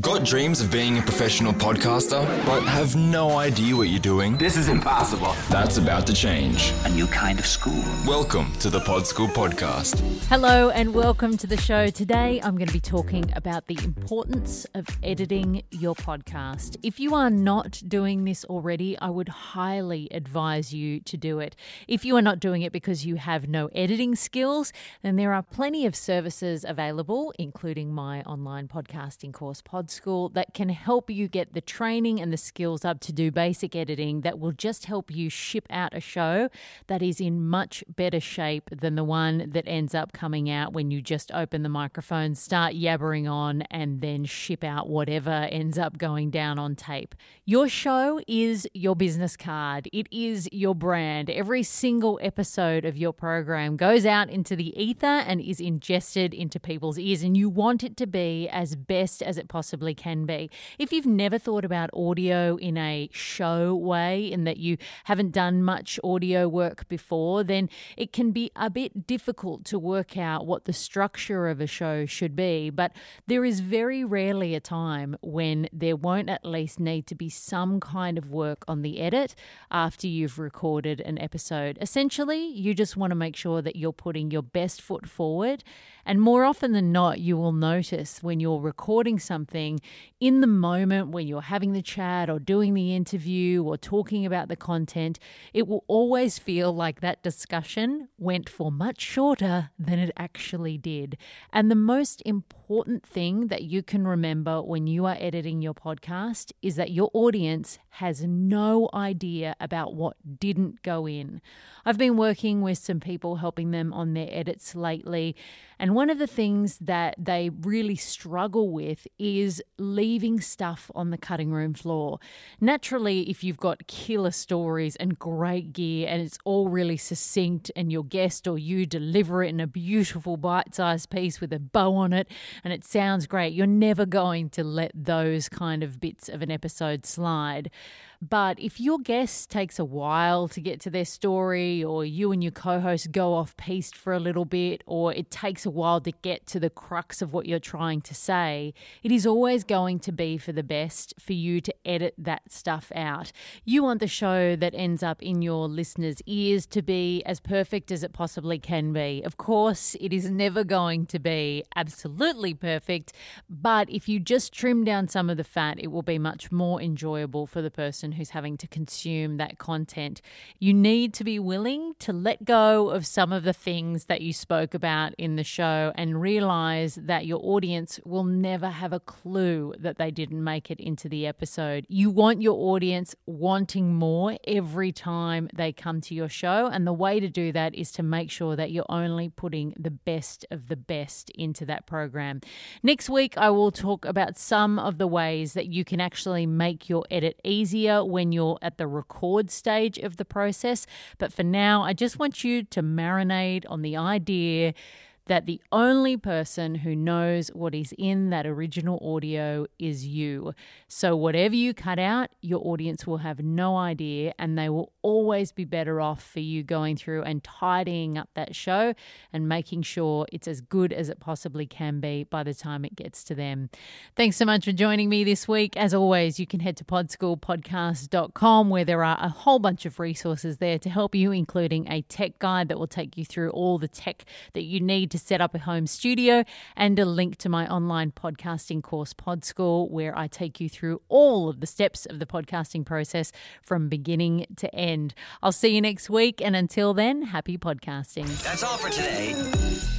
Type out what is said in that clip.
Got dreams of being a professional podcaster, but have no idea what you're doing? This is impossible. That's about to change. A new kind of school. Welcome to the Pod School Podcast. Hello and welcome to the show. Today I'm going to be talking about the importance of editing your podcast. If you are not doing this already, I would highly advise you to do it. If you are not doing it because you have no editing skills, then there are plenty of services available, including my online podcasting course, Pod School, that can help you get the training and the skills up to do basic editing that will just help you ship out a show that is in much better shape than the one that ends up coming out when you just open the microphone, start yabbering on, and then ship out whatever ends up going down on tape. Your show is your business card, it is your brand. Every single episode of your program goes out into the ether and is ingested into people's ears, and you want it to be as best as it possibly can be. If you've never thought about audio in a show way, in that you haven't done much audio work before, then it can be a bit difficult to work out what the structure of a show should be. But there is very rarely a time when there won't at least need to be some kind of work on the edit after you've recorded an episode. Essentially, you just want to make sure that you're putting your best foot forward. And more often than not, you will notice when you're recording something in the moment when you're having the chat or doing the interview or talking about the content, it will always feel like that discussion went for much shorter than it actually did. And the most important thing that you can remember when you are editing your podcast is that your audience has no idea about what didn't go in. I've been working with some people helping them on their edits lately. And one of the things that they really struggle with is leaving stuff on the cutting room floor. Naturally, if you've got killer stories and great gear and it's all really succinct and your guest or you deliver it in a beautiful bite sized piece with a bow on it and it sounds great, you're never going to let those kind of bits of an episode slide. But if your guest takes a while to get to their story, or you and your co host go off piste for a little bit, or it takes a while to get to the crux of what you're trying to say, it is always going to be for the best for you to edit that stuff out. You want the show that ends up in your listeners' ears to be as perfect as it possibly can be. Of course, it is never going to be absolutely perfect, but if you just trim down some of the fat, it will be much more enjoyable for the person who's having to consume that content. You need to be willing to let go of some of the things that you spoke about in the show and realize that your audience will never have a clue that they didn't make it into the episode. You want your audience wanting more every time they come to your show. And the way to do that is to make sure that you're only putting the best of the best into that program. Next week, I will talk about some of the ways that you can actually make your edit easier when you're at the record stage of the process. But for now, I just want you to marinate on the idea that the only person who knows what is in that original audio is you. So, whatever you cut out, your audience will have no idea, and they will always be better off for you going through and tidying up that show and making sure it's as good as it possibly can be by the time it gets to them. Thanks so much for joining me this week. As always, you can head to podschoolpodcast.com where there are a whole bunch of resources there to help you, including a tech guide that will take you through all the tech that you need to set up a home studio and a link to my online podcasting course, Pod School, where I take you through all of the steps of the podcasting process from beginning to end. I'll see you next week. And until then, happy podcasting. That's all for today.